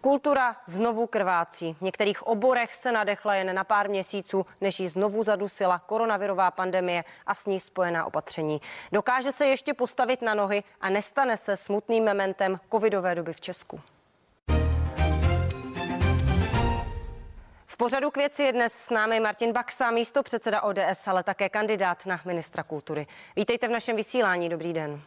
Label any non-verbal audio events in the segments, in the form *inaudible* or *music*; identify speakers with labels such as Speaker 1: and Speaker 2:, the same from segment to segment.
Speaker 1: Kultura znovu krvácí. V některých oborech se nadechla jen na pár měsíců, než ji znovu zadusila koronavirová pandemie a s ní spojená opatření. Dokáže se ještě postavit na nohy a nestane se smutným mementem covidové doby v Česku. V pořadu k věci je dnes s námi Martin Baxa, místo předseda ODS, ale také kandidát na ministra kultury. Vítejte v našem vysílání. Dobrý den.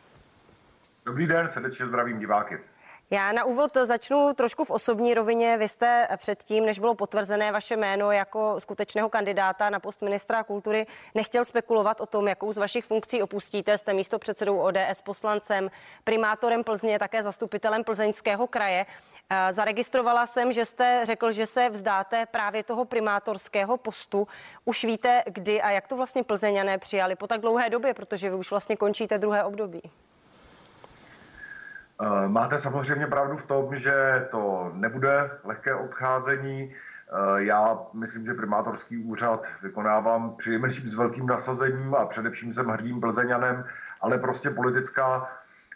Speaker 2: Dobrý den, srdečně zdravím diváky.
Speaker 1: Já na úvod začnu trošku v osobní rovině. Vy jste předtím, než bylo potvrzené vaše jméno jako skutečného kandidáta na post ministra kultury, nechtěl spekulovat o tom, jakou z vašich funkcí opustíte. Jste místo předsedou ODS poslancem, primátorem Plzně, také zastupitelem Plzeňského kraje. Eh, zaregistrovala jsem, že jste řekl, že se vzdáte právě toho primátorského postu. Už víte, kdy a jak to vlastně plzeňané přijali po tak dlouhé době, protože vy už vlastně končíte druhé období.
Speaker 2: Eh, máte samozřejmě pravdu v tom, že to nebude lehké odcházení. Eh, já myslím, že primátorský úřad vykonávám přinejmenším s velkým nasazením a především jsem hrdým plzeňanem, ale prostě politická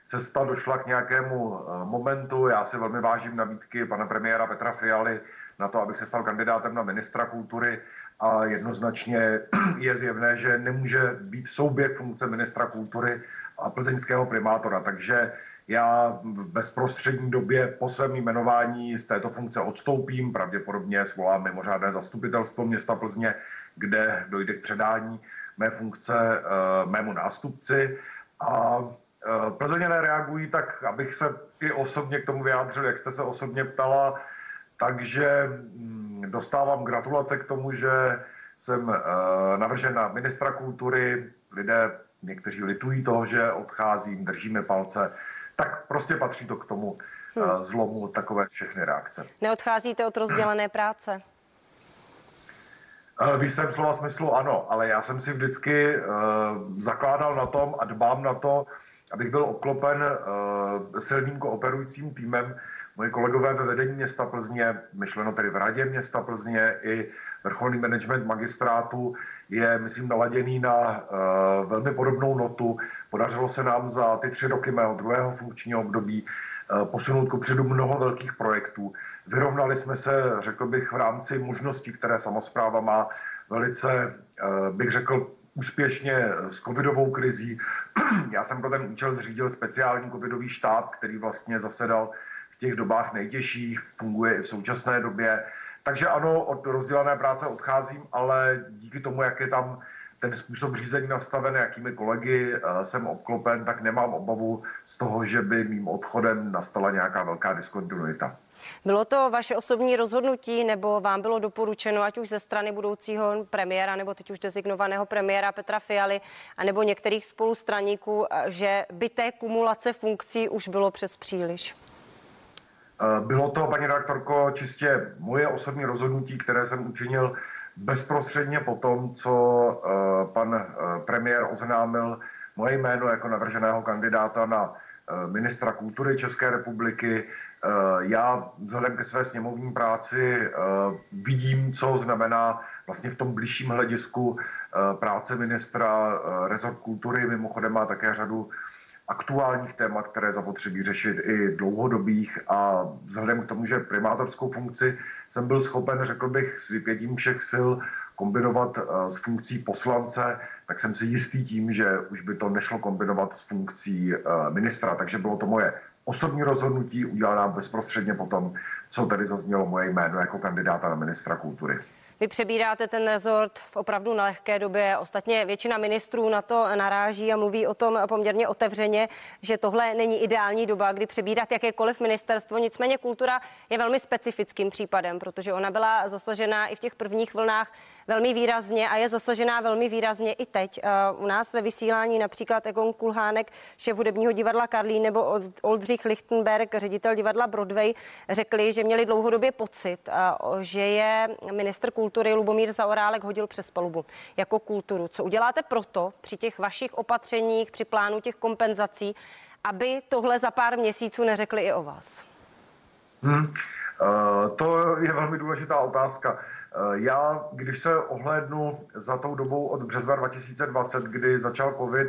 Speaker 2: cesta došla k nějakému eh, momentu. Já si velmi vážím nabídky pana premiéra Petra Fialy na to, abych se stal kandidátem na ministra kultury a jednoznačně *clears throat* je zjevné, že nemůže být souběh funkce ministra kultury a plzeňského primátora. Takže já v bezprostřední době po svém jmenování z této funkce odstoupím, pravděpodobně svolám mimořádné zastupitelstvo města Plzně, kde dojde k předání mé funkce eh, mému nástupci. A eh, Plzeně nereagují tak, abych se i osobně k tomu vyjádřil, jak jste se osobně ptala. Takže hm, dostávám gratulace k tomu, že jsem eh, navržen na ministra kultury. Lidé někteří litují toho, že odcházím, držíme palce tak prostě patří to k tomu hmm. zlomu takové všechny reakce.
Speaker 1: Neodcházíte od rozdělené práce?
Speaker 2: Eh, v jistém slova smyslu ano, ale já jsem si vždycky uh, zakládal na tom a dbám na to, abych byl obklopen silným kooperujícím týmem. Moji kolegové ve vedení města Plzně, myšleno tedy v radě města Plzně i vrcholný management magistrátu je, myslím, naladěný na uh, velmi podobnou notu. Podařilo se nám za ty tři roky mého druhého funkčního období uh, posunout kupředu mnoho velkých projektů. Vyrovnali jsme se, řekl bych, v rámci možností, které samozpráva má, velice, uh, bych řekl, úspěšně s covidovou krizí. *clears throat* Já jsem pro ten účel zřídil speciální covidový štáb, který vlastně zasedal v těch dobách nejtěžších, funguje i v současné době. Takže ano, od rozdělené práce odcházím, ale díky tomu, jak je tam ten způsob řízení nastaven, jakými kolegy eh, jsem obklopen, tak nemám obavu z toho, že by mým odchodem nastala nějaká velká diskontinuita.
Speaker 1: Bylo to vaše osobní rozhodnutí, nebo vám bylo doporučeno, ať už ze strany budoucího premiéra, nebo teď už designovaného premiéra Petra Fialy, anebo některých spolustraníků, eh, že by té kumulace funkcí už bylo přes příliš?
Speaker 2: Eh, bylo to, paní redaktorko, čistě moje osobní rozhodnutí, které jsem učinil bezprostředně po tom, co eh, pan eh, premiér oznámil moje jméno jako navrženého kandidáta na ministra kultury České republiky. Já vzhledem ke své sněmovní práci vidím, co znamená vlastně v tom blížším hledisku práce ministra. Rezort kultury mimochodem má také řadu aktuálních témat, které zapotřebí řešit i dlouhodobých a vzhledem k tomu, že primátorskou funkci jsem byl schopen, řekl bych, s vypětím všech sil kombinovat eh, s funkcí poslance, tak jsem si jistý tím, že už by to nešlo kombinovat s funkcí eh, ministra. Takže bylo to moje osobní rozhodnutí, udělaná bezprostředně potom, co tady zaznělo moje jméno jako kandidáta na ministra kultury.
Speaker 1: Vy přebíráte ten rezort v opravdu nelehké době. Ostatně většina ministrů na to naráží a mluví o tom poměrně otevřeně, že tohle není ideální doba, kdy přebírat jakékoliv ministerstvo. Nicméně kultura je velmi specifickým případem, protože ona byla zasažená i v těch prvních vlnách velmi výrazně a je zasažená velmi výrazně i teď. Eh, u nás ve vysílání například Egon Kulhánek, šéf hudebního divadla Karlín nebo Oldřich Lichtenberg, ředitel divadla Broadway, řekli, že měli dlouhodobě pocit, eh, že je minister kultury Lubomír Zaorálek hodil přes palubu jako kulturu. Co uděláte proto při těch vašich opatřeních, při plánu těch kompenzací, aby tohle za pár měsíců neřekli i o vás?
Speaker 2: Hmm. Uh, to je velmi důležitá otázka. Eh, já, když se ohlédnu za tou dobou od března 2020, kdy začal COVID,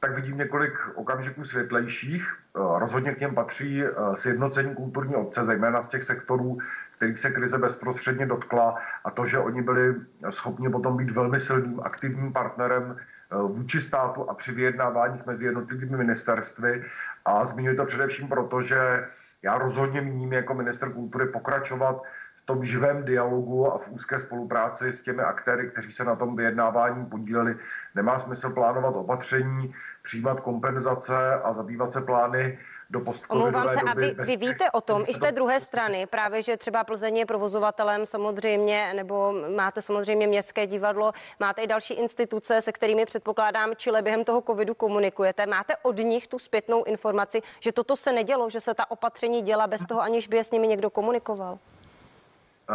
Speaker 2: tak vidím několik okamžiků světlejších. Rozhodně k něm patří sjednocení kulturní obce, zejména z těch sektorů, kterých se krize bezprostředně dotkla a to, že oni byli schopni potom být velmi silným aktivním partnerem vůči státu a při vyjednáváních mezi jednotlivými ministerstvy. A zmiňuji to především proto, že já rozhodně míním jako minister kultury pokračovat v tom živém dialogu a v úzké spolupráci s těmi aktéry, kteří se na tom vyjednávání podíleli. Nemá smysl plánovat opatření, přijímat kompenzace a zabývat se plány do
Speaker 1: Omlouvám se, a vy, vy víte o tom i z té druhé strany, právě, že třeba Plzeň je provozovatelem samozřejmě, nebo máte samozřejmě městské divadlo, máte i další instituce, se kterými předpokládám, Čile během toho covidu komunikujete. Máte od nich tu zpětnou informaci, že toto se nedělo, že se ta opatření děla bez toho, aniž by je s nimi někdo komunikoval?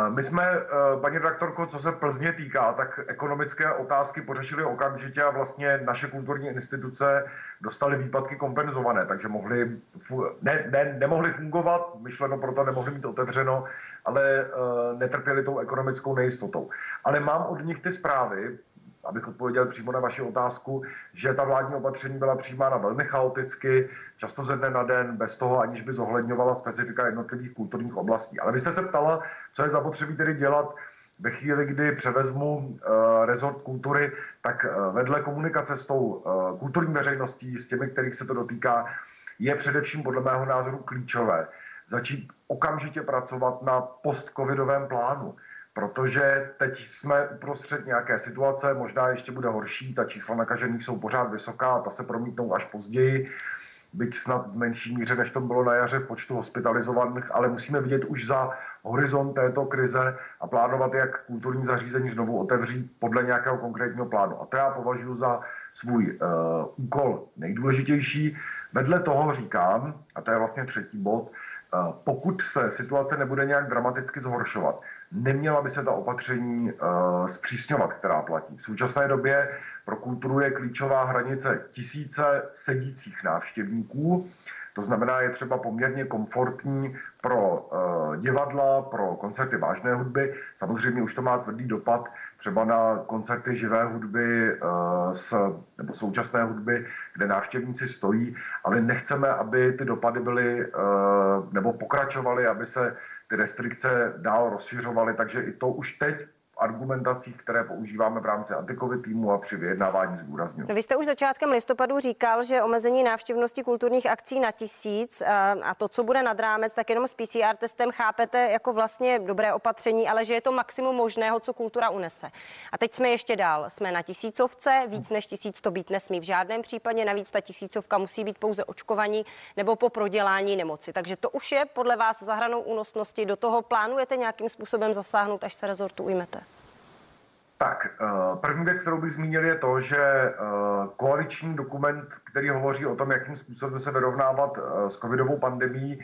Speaker 2: My jsme, eh, paní redaktorko, co se Plzně týká, tak ekonomické otázky pořešili okamžitě a vlastně naše kulturní instituce dostaly výpadky kompenzované, takže mohli, ne, ne, nemohli fungovat, myšleno proto nemohli mít otevřeno, ale uh, netrpěli tou ekonomickou nejistotou. Ale mám od nich ty zprávy, abych odpověděl přímo na vaši otázku, že ta vládní opatření byla přijímána velmi chaoticky, často ze dne na den, bez toho, aniž by zohledňovala specifika jednotlivých kulturních oblastí. Ale vy jste se ptala, co je zapotřebí tedy dělat ve chvíli, kdy převezmu uh, rezort kultury, tak uh, vedle komunikace s tou uh, kulturní veřejností, s těmi, kterých se to dotýká, je především podle mého názoru klíčové začít okamžitě pracovat na post-covidovém plánu protože teď jsme uprostřed nějaké situace, možná ještě bude horší, ta čísla nakažených jsou pořád vysoká, ta se promítnou až později, byť snad v menší míře, než to bylo na jaře v počtu hospitalizovaných, ale musíme vidět už za horizont této krize a plánovat, jak kulturní zařízení znovu otevří podle nějakého konkrétního plánu. A to já považuji za svůj uh, úkol nejdůležitější. Vedle toho říkám, a to je vlastně třetí bod, uh, pokud se situace nebude nějak dramaticky zhoršovat, neměla by se ta opatření uh, zpřísňovat, která platí. V současné době pro kulturu je klíčová hranice tisíce sedících návštěvníků. To znamená, je třeba poměrně komfortní pro uh, divadla, pro koncerty vážné hudby. Samozřejmě už to má tvrdý dopad třeba na koncerty živé hudby uh, s, nebo současné hudby, kde návštěvníci stojí, ale nechceme, aby ty dopady byly uh, nebo pokračovaly, aby se ty restrikce dál rozšiřovaly, takže i to už teď argumentacích, které používáme v rámci antikovi týmu a při vyjednávání.
Speaker 1: No, vy jste už začátkem listopadu říkal, že omezení návštěvnosti kulturních akcí na tisíc a to, co bude nad rámec, tak jenom s PCR testem chápete jako vlastně dobré opatření, ale že je to maximum možného, co kultura unese. A teď jsme ještě dál. Jsme na tisícovce, víc než tisíc to být nesmí v žádném případě, navíc ta tisícovka musí být pouze očkovaní nebo po prodělání nemoci. Takže to už je podle vás zahranou únosnosti. Do toho plánujete nějakým způsobem zasáhnout, až se rezortu ujmete?
Speaker 2: Tak, eh, první věc, kterou bych zmínil, je to, že eh, koaliční dokument, který hovoří o tom, jakým způsobem se vyrovnávat eh, s covidovou pandemí,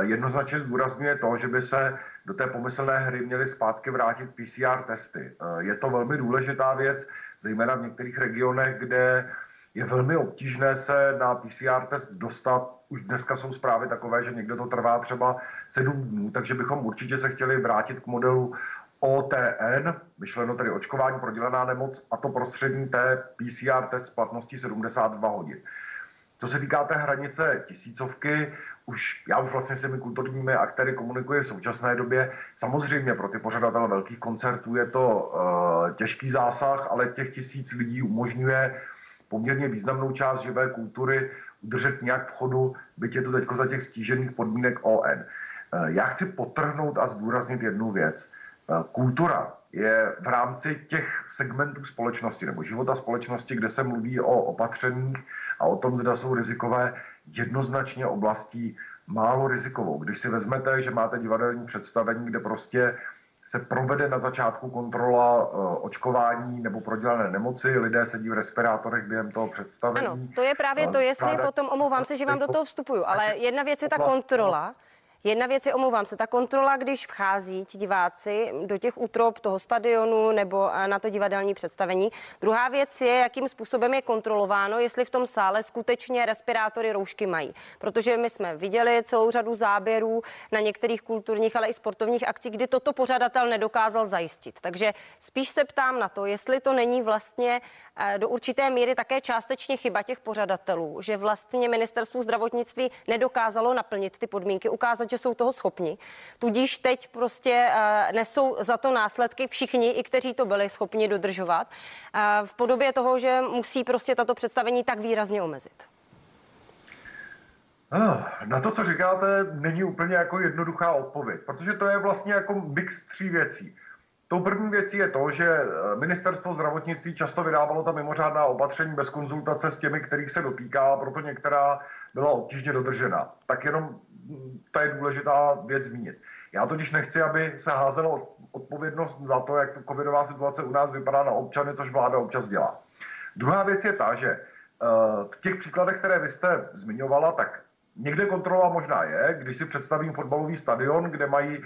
Speaker 2: jednoznačně zdůrazňuje to, že by se do té pomyslné hry měly zpátky vrátit PCR testy. Je to velmi důležitá věc, zejména v některých regionech, kde je velmi obtížné se na PCR test dostat. Už dneska jsou zprávy takové, že někdo to trvá třeba sedm dnů, takže bychom určitě se chtěli vrátit k modelu OTN, myšleno tedy očkování prodělená nemoc, a to prostřední té PCR test s platností 72 hodin. Co se týká té hranice tisícovky, už, já už vlastně s těmi kulturními aktéry komunikuji v současné době. Samozřejmě pro ty pořadatele velkých koncertů je to uh, těžký zásah, ale těch tisíc lidí umožňuje poměrně významnou část živé kultury udržet nějak v chodu, byť je to teď za těch stížených podmínek ON. Uh, já chci potrhnout a zdůraznit jednu věc. Eh, kultura je v rámci těch segmentů společnosti nebo života společnosti, kde se mluví o opatřeních a o tom, zda jsou rizikové, jednoznačně oblastí málo rizikovou. Když si vezmete, že máte divadelní představení, kde prostě se provede na začátku kontrola uh, očkování nebo prodělané nemoci, lidé sedí v respirátorech během toho představení.
Speaker 1: Ano, to je právě to, jestli potom, omlouvám se, že vám do toho vstupuju, ale jedna věc je ta kontrola, Jedna věc je, omlouvám se, ta kontrola, když vchází ti diváci do těch útrop toho stadionu nebo na to divadelní představení. Druhá věc je, jakým způsobem je kontrolováno, jestli v tom sále skutečně respirátory roušky mají. Protože my jsme viděli celou řadu záběrů na některých kulturních, ale i sportovních akcích, kdy toto pořadatel nedokázal zajistit. Takže spíš se ptám na to, jestli to není vlastně eh, do určité míry také částečně chyba těch pořadatelů, že vlastně ministerstvo zdravotnictví nedokázalo naplnit ty podmínky, ukázat, že jsou toho schopni. Tudíž teď prostě uh, nesou za to následky všichni, i kteří to byli schopni dodržovat, uh, v podobě toho, že musí prostě tato představení tak výrazně omezit.
Speaker 2: Ah, na to, co říkáte, není úplně jako jednoduchá odpověď, protože to je vlastně jako mix tří věcí. Tou první věcí je to, že eh, ministerstvo zdravotnictví často vydávalo ta mimořádná opatření bez konzultace s těmi, kterých se dotýká, proto některá byla obtížně dodržena. Tak jenom to je důležitá věc zmínit. Já totiž nechci, aby se házelo odpovědnost za to, jak covidová situace u nás vypadá na občany, což vláda občas dělá. Druhá věc je ta, že eh, v těch příkladech, které vy jste zmiňovala, tak někde kontrola možná je, když si představím fotbalový stadion, kde mají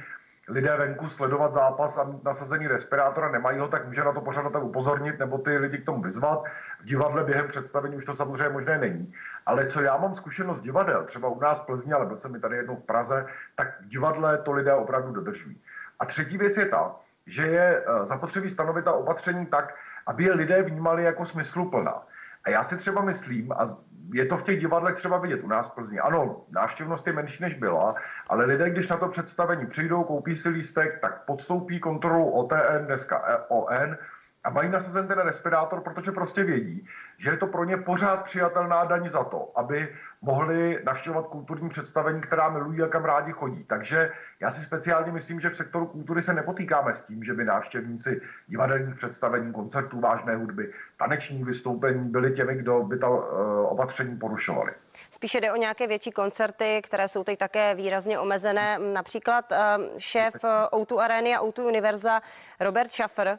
Speaker 2: lidé venku sledovat zápas a mít nasazený respirátor a nemají ho, tak může na to pořadatel upozornit nebo ty lidi k tomu vyzvat. V divadle během představení už to samozřejmě možné není. Ale co já mám zkušenost divadel, třeba u nás v Plzni, ale byl jsem mi tady jednou v Praze, tak v divadle to lidé opravdu dodržují. A třetí věc je ta, že je eh, zapotřebí stanovit ta opatření tak, aby je lidé vnímali jako smysluplná. A já si třeba myslím, a je to v těch divadlech třeba vidět u nás v Plzni. Ano, návštěvnost je menší než byla, ale lidé, když na to představení přijdou, koupí si lístek, tak podstoupí kontrolu OTN, dneska ON, a mají nasazen ten respirátor, protože prostě vědí, že je to pro ně pořád přijatelná daň za to, aby mohli navštěvovat kulturní představení, která milují a kam rádi chodí. Takže já si speciálně myslím, že v sektoru kultury se nepotýkáme s tím, že by návštěvníci divadelních představení, koncertů, vážné hudby, taneční vystoupení byli těmi, kdo by ta uh, opatření porušovali.
Speaker 1: Spíše jde o nějaké větší koncerty, které jsou teď také výrazně omezené. Například uh, šéf O2 Areny a O2 Univerza Robert Schaffer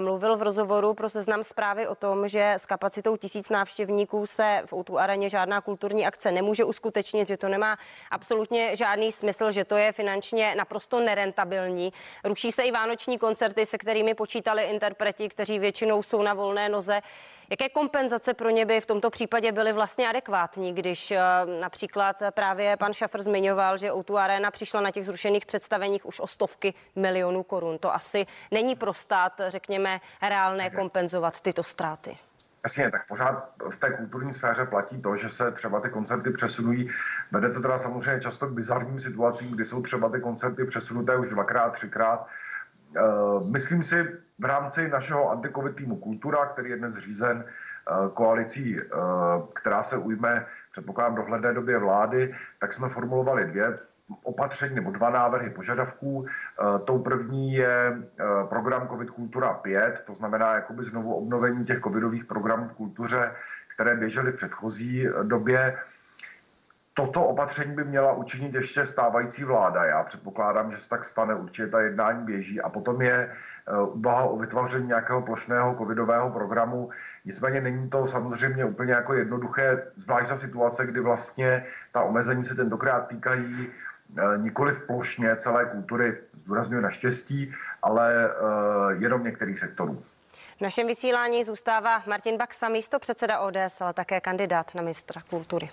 Speaker 1: mluvil v rozhovoru pro seznam zprávy o tom, že s kapacitou tisíc návštěvníků se v Outu areně žádná kulturní akce nemůže uskutečnit, že to nemá absolutně žádný smysl, že to je finančně naprosto nerentabilní. Ruší se i vánoční koncerty, se kterými počítali interpreti, kteří většinou jsou na volné noze. Jaké kompenzace pro ně by v tomto případě byly vlastně adekvátní, když eh, například právě pan Šafr zmiňoval, že Outu Arena přišla na těch zrušených představeních už o stovky milionů korun. To asi není pro stát, řekněme, reálné kompenzovat tyto ztráty.
Speaker 2: Jasně, tak pořád v té kulturní sféře platí to, že se třeba ty koncerty přesunují. Vede to teda samozřejmě často k bizarním situacím, kdy jsou třeba ty koncerty přesunuté už dvakrát, třikrát. Eh, myslím si v rámci našeho antikovid týmu Kultura, který je dnes řízen eh, koalicí, eh, která se ujme, předpokládám, dohledné době vlády, tak jsme formulovali dvě opatření nebo dva návrhy požadavků. Tou první je program COVID Kultura 5, to znamená jakoby znovu obnovení těch covidových programů v kultuře, které běžely v předchozí době. Toto opatření by měla učinit ještě stávající vláda. Já předpokládám, že se tak stane, určitě ta jednání běží. A potom je eh, úvaha o vytvoření nějakého plošného covidového programu. Nicméně není to samozřejmě úplně jako jednoduché, zvlášť za situace, kdy vlastně ta omezení se tentokrát týkají eh, nikoli v plošně celé kultury, zdůrazňuji naštěstí, ale eh, jenom některých sektorů.
Speaker 1: V našem vysílání zůstává Martin Baxa, místo předseda ODS, ale také kandidát na ministra kultury.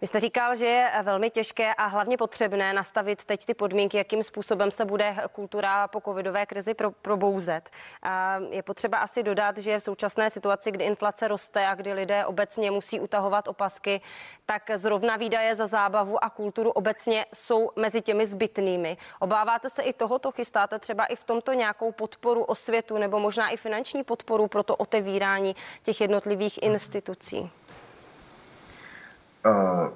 Speaker 1: Vy jste říkal, že je velmi těžké a hlavně potřebné nastavit teď ty podmínky, jakým způsobem se bude kultura po covidové krizi pro, probouzet. Je potřeba asi dodat, že v současné situaci, kdy inflace roste a kdy lidé obecně musí utahovat opasky, tak zrovna výdaje za zábavu a kulturu obecně jsou mezi těmi zbytnými. Obáváte se i tohoto? Chystáte třeba i v tomto nějakou podporu osvětu nebo možná i finanční podporu pro to otevírání těch jednotlivých institucí?
Speaker 2: Uh,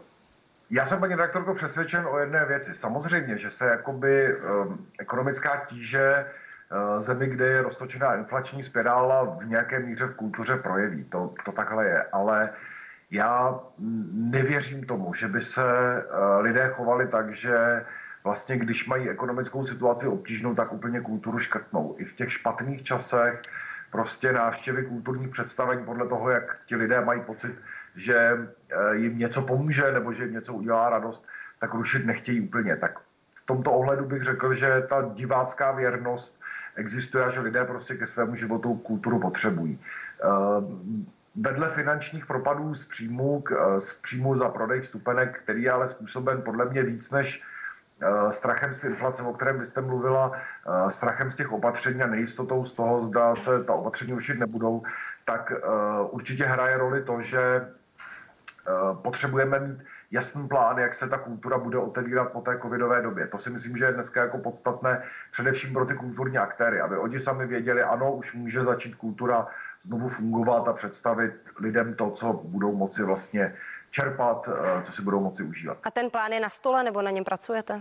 Speaker 2: já jsem, paní redaktorko, přesvědčen o jedné věci. Samozřejmě, že se jakoby um, ekonomická tíže uh, zemi, kde je roztočená inflační spirála v nějaké míře v kultuře projeví. To, to takhle je. Ale já nevěřím tomu, že by se uh, lidé chovali tak, že vlastně když mají ekonomickou situaci obtížnou, tak úplně kulturu škrtnou. I v těch špatných časech prostě návštěvy kulturních představení podle toho, jak ti lidé mají pocit, že eh, jim něco pomůže nebo že jim něco udělá radost, tak rušit nechtějí úplně. Tak v tomto ohledu bych řekl, že ta divácká věrnost existuje a že lidé prostě ke svému životu kulturu potřebují. Eh, vedle finančních propadů z příjmu, eh, z příjmu za prodej vstupenek, který je ale způsoben podle mě víc než strachem z inflace, o kterém jste mluvila, strachem z těch opatření a nejistotou z toho, zda se ta opatření rušit nebudou, tak určitě hraje roli to, že potřebujeme mít jasný plán, jak se ta kultura bude otevírat po té covidové době. To si myslím, že je dneska jako podstatné především pro ty kulturní aktéry, aby oni sami věděli, ano, už může začít kultura znovu fungovat a představit lidem to, co budou moci vlastně čerpat, eh, co si budou moci užívat.
Speaker 1: A ten plán je na stole nebo na něm pracujete?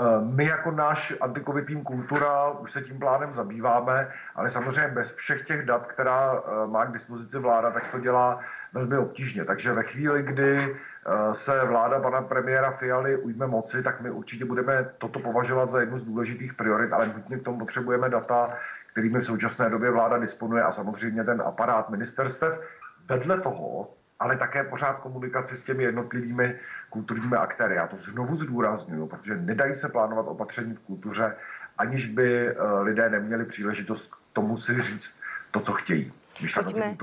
Speaker 2: Eh, my jako náš antikovid tým Kultura už se tím plánem zabýváme, ale samozřejmě bez všech těch dat, která eh, má k dispozici vláda, tak se to dělá velmi obtížně. Takže ve chvíli, kdy eh, se vláda pana premiéra Fialy ujme moci, tak my určitě budeme toto považovat za jednu z důležitých priorit, ale nutně k tomu potřebujeme data, kterými v současné době vláda disponuje a samozřejmě ten aparát ministerstev. Vedle toho ale také pořád komunikaci s těmi jednotlivými kulturními aktéry. Já to znovu zdůraznuju, protože nedají se plánovat opatření v kultuře, aniž by eh, lidé neměli příležitost k tomu si říct to, co chtějí
Speaker 1: pojďme,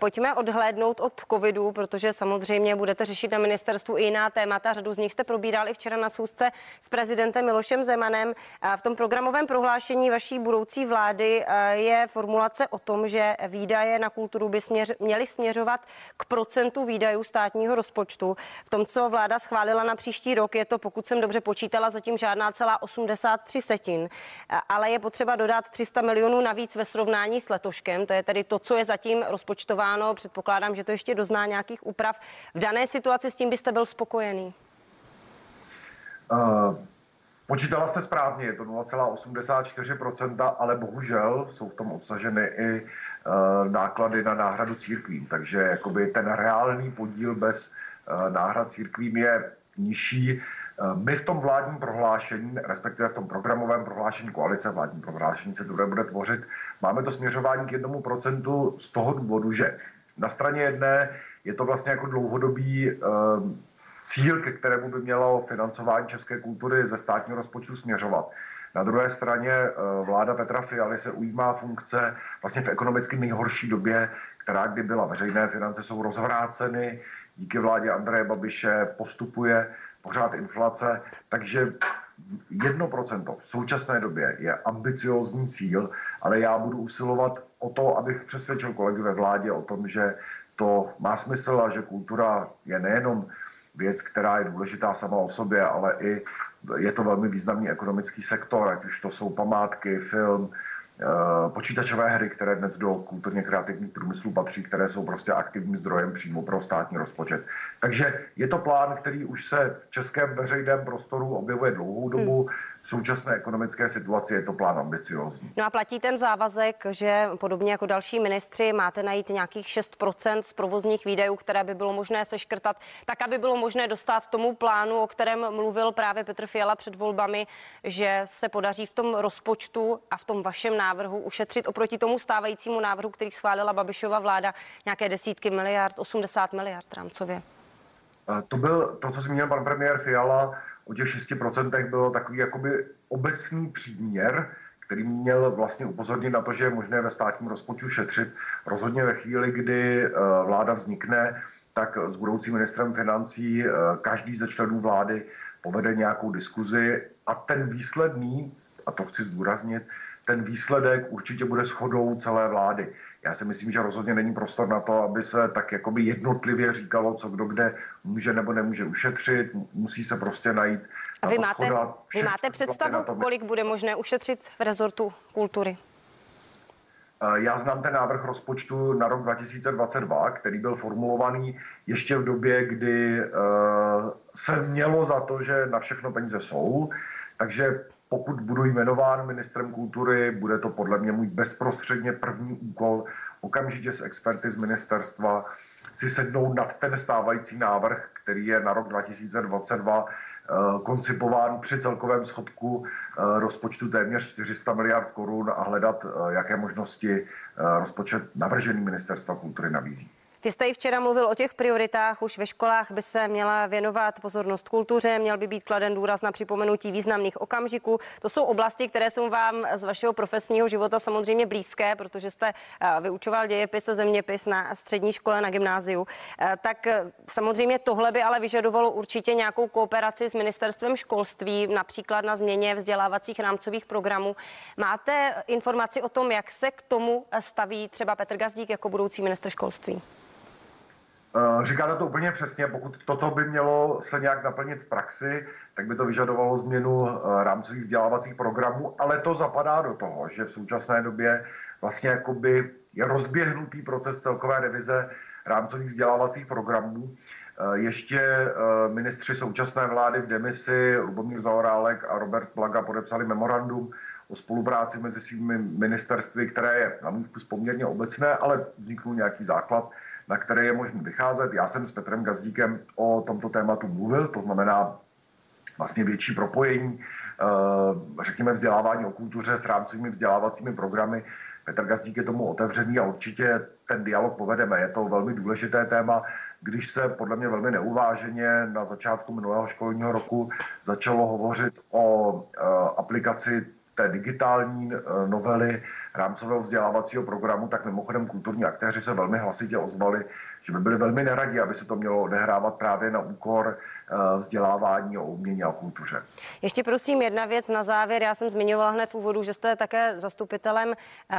Speaker 1: pojďme odhlédnout od covidu, protože samozřejmě budete řešit na ministerstvu i jiná témata. Řadu z nich jste probírali včera na schůzce s prezidentem Milošem Zemanem. V tom programovém prohlášení vaší budoucí vlády eh, je formulace o tom, že výdaje na kulturu by směř, měly směřovat k procentu výdajů státního rozpočtu. V tom, co vláda schválila na příští rok, je to, pokud jsem dobře počítala, zatím žádná celá 83 setin. Eh, ale je potřeba dodat 300 milionů navíc ve srovnání s letoškem. To je tedy to, co je zatím rozpočtováno. Předpokládám, že to ještě dozná nějakých úprav. V dané situaci s tím byste byl spokojený?
Speaker 2: Uh, počítala jste správně, je to 0,84%, ale bohužel jsou v tom obsaženy i uh, náklady na náhradu církvím. Takže jakoby ten reálný podíl bez uh, náhrad církvím je nižší. Eh, my v tom vládním prohlášení, respektive v tom programovém prohlášení koalice, vládním prohlášení se to bude tvořit, máme to směřování k jednomu procentu z toho důvodu, že na straně jedné je to vlastně jako dlouhodobý uh, cíl, ke kterému by mělo financování české kultury ze státního rozpočtu směřovat. Na druhé straně uh, vláda Petra Fialy se ujímá funkce vlastně v ekonomicky nejhorší době, která kdy byla. Veřejné finance jsou rozvráceny, díky vládě Andreje Babiše postupuje pořád inflace, takže 1% v současné době je ambiciózní cíl, ale já budu usilovat o to, abych přesvědčil kolegy ve vládě o tom, že to má smysl a že kultura je nejenom věc, která je důležitá sama o sobě, ale i je to velmi významný ekonomický sektor, ať už to jsou památky, film, počítačové hry, které dnes do kulturně kreativních průmyslů patří, které jsou prostě aktivním zdrojem přímo pro státní rozpočet. Takže je to plán, který už se v českém veřejném prostoru objevuje dlouhou dobu. Hmm v současné ekonomické situaci je to plán ambiciózní.
Speaker 1: No a platí ten závazek, že podobně jako další ministři máte najít nějakých 6% z provozních výdajů, které by bylo možné seškrtat, tak aby bylo možné dostat tomu plánu, o kterém mluvil právě Petr Fiala před volbami, že se podaří v tom rozpočtu a v tom vašem návrhu ušetřit oproti tomu stávajícímu návrhu, který schválila Babišova vláda, nějaké desítky miliard, 80 miliard rámcově.
Speaker 2: To byl to, co zmínil pan premiér Fiala, o těch 6% bylo takový jakoby obecný příměr, který měl vlastně upozornit na to, že je možné ve státním rozpočtu šetřit. Rozhodně ve chvíli, kdy eh, vláda vznikne, tak s budoucím ministrem financí eh, každý ze členů vlády povede nějakou diskuzi a ten výsledný, a to chci zdůraznit, ten výsledek určitě bude shodou celé vlády. Já si myslím, že rozhodně není prostor na to, aby se tak jakoby jednotlivě říkalo, co kdo kde může nebo nemůže ušetřit. Musí se prostě najít.
Speaker 1: A vy máte, vy máte představu, kolik bude možné ušetřit v rezortu kultury?
Speaker 2: Eh, já znám ten návrh rozpočtu na rok 2022, který byl formulovaný ještě v době, kdy uh, se mělo za to, že na všechno peníze jsou. Takže pokud budu jmenován ministrem kultury, bude to podle mě můj bezprostředně první úkol okamžitě s experty z ministerstva si sednout nad ten stávající návrh, který je na rok 2022 koncipován při celkovém schodku rozpočtu téměř 400 miliard korun a hledat, jaké možnosti rozpočet navržený ministerstva kultury nabízí.
Speaker 1: Vy jste i včera mluvil o těch prioritách. Už ve školách by se měla věnovat pozornost kultuře, měl by být kladen důraz na připomenutí významných okamžiků. To jsou oblasti, které jsou vám z vašeho profesního života samozřejmě blízké, protože jste eh, vyučoval dějepis a zeměpis na střední škole, na gymnáziu. Eh, tak eh, samozřejmě tohle by ale vyžadovalo určitě nějakou kooperaci s ministerstvem školství, například na změně vzdělávacích rámcových programů. Máte informaci o tom, jak se k tomu staví třeba Petr Gazdík jako budoucí minister školství?
Speaker 2: Eh, říkáte to úplně přesně, pokud toto by mělo se nějak naplnit v praxi, tak by to vyžadovalo změnu eh, rámcových vzdělávacích programů, ale to zapadá do toho, že v současné době vlastně jakoby je rozběhnutý proces celkové revize rámcových vzdělávacích programů. Eh, ještě ministři současné vlády v demisi Lubomír Zaorálek a Robert Plaga podepsali memorandum o spolupráci mezi svými ministerstvy, které je na můj vkus poměrně obecné, ale vzniknul nějaký základ na které je možné vycházet. Já jsem s Petrem Gazdíkem o tomto tématu mluvil, to znamená vlastně větší propojení, eh, řekněme vzdělávání o kultuře s rámcovými vzdělávacími programy. Petr Gazdík je tomu otevřený a určitě ten dialog povedeme. Je to velmi důležité téma, když se podle mě velmi neuváženě na začátku minulého školního roku začalo hovořit o eh, aplikaci té digitální eh, novely rámcového vzdělávacího programu, tak mimochodem kulturní aktéři se velmi hlasitě ozvali, že by byli velmi neradí, aby se to mělo odehrávat právě na úkor Eh, vzdělávání o umění a kultuře.
Speaker 1: Ještě prosím jedna věc na závěr. Já jsem zmiňovala hned v úvodu, že jste také zastupitelem eh,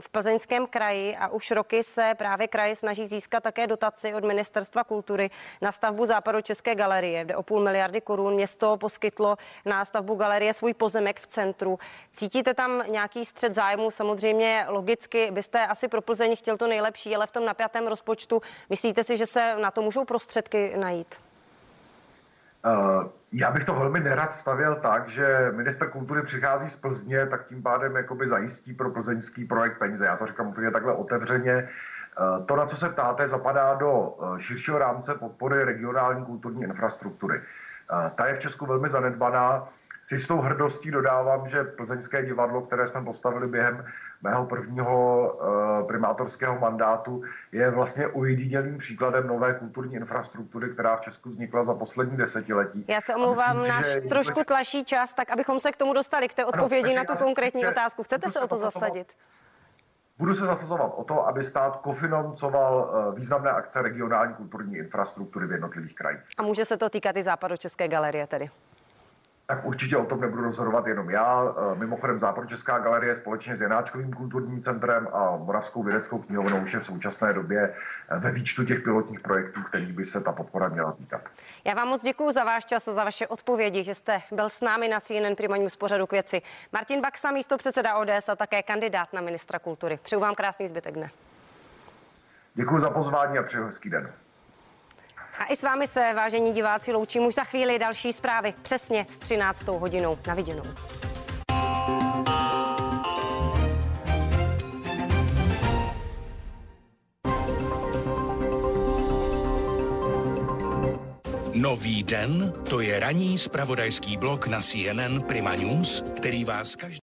Speaker 1: v plzeňském kraji a už roky se právě kraj snaží získat také dotaci od Ministerstva kultury na stavbu západu České galerie, kde o půl miliardy korun město poskytlo na stavbu galerie svůj pozemek v centru. Cítíte tam nějaký střed zájmu? Samozřejmě logicky byste asi pro Plzeň chtěl to nejlepší, ale v tom napjatém rozpočtu myslíte si, že se na to můžou prostředky najít?
Speaker 2: Eh, já bych to velmi nerad stavěl tak, že minister kultury přichází z Plzně, tak tím pádem jakoby zajistí pro plzeňský projekt peníze. Já to říkám úplně takhle otevřeně. Eh, to, na co se ptáte, zapadá do eh, širšího rámce podpory regionální kulturní infrastruktury. Ta je v Česku velmi zanedbaná. S jistou hrdostí dodávám, že plzeňské divadlo, které jsme postavili během mého prvního uh, primátorského mandátu, je vlastně ujedinělým příkladem nové kulturní infrastruktury, která v Česku vznikla za poslední desetiletí.
Speaker 1: Já se omlouvám, náš si, trošku tlačí čas, tak abychom se k tomu dostali, k té odpovědi ano, na tu konkrétní otázku. Chcete se o to zasadit?
Speaker 2: Budu se zasazovat o to, aby stát kofinancoval eh, významné akce regionální kulturní infrastruktury v jednotlivých krajích.
Speaker 1: A může se to týkat i západočeské galerie tedy?
Speaker 2: Tak určitě o tom nebudu rozhodovat jenom já. E, mimochodem Česká galerie společně s Janáčkovým kulturním centrem a Moravskou vědeckou knihovnou už je v současné době e, ve výčtu těch pilotních projektů, kterých by se ta podpora měla týkat.
Speaker 1: Já vám moc děkuji za váš čas a za vaše odpovědi, že jste byl s námi na CNN Prima News pořadu k věci. Martin Baxa, místo předseda ODS a také kandidát na ministra kultury. Přeju vám krásný zbytek dne.
Speaker 2: Děkuji za pozvání a přeju hezký den.
Speaker 1: A i s vámi se, vážení diváci, loučím už za chvíli další zprávy přesně s 13. hodinou. Na viděnou.
Speaker 3: Nový den, to je ranní spravodajský blok na CNN Prima News, který vás každý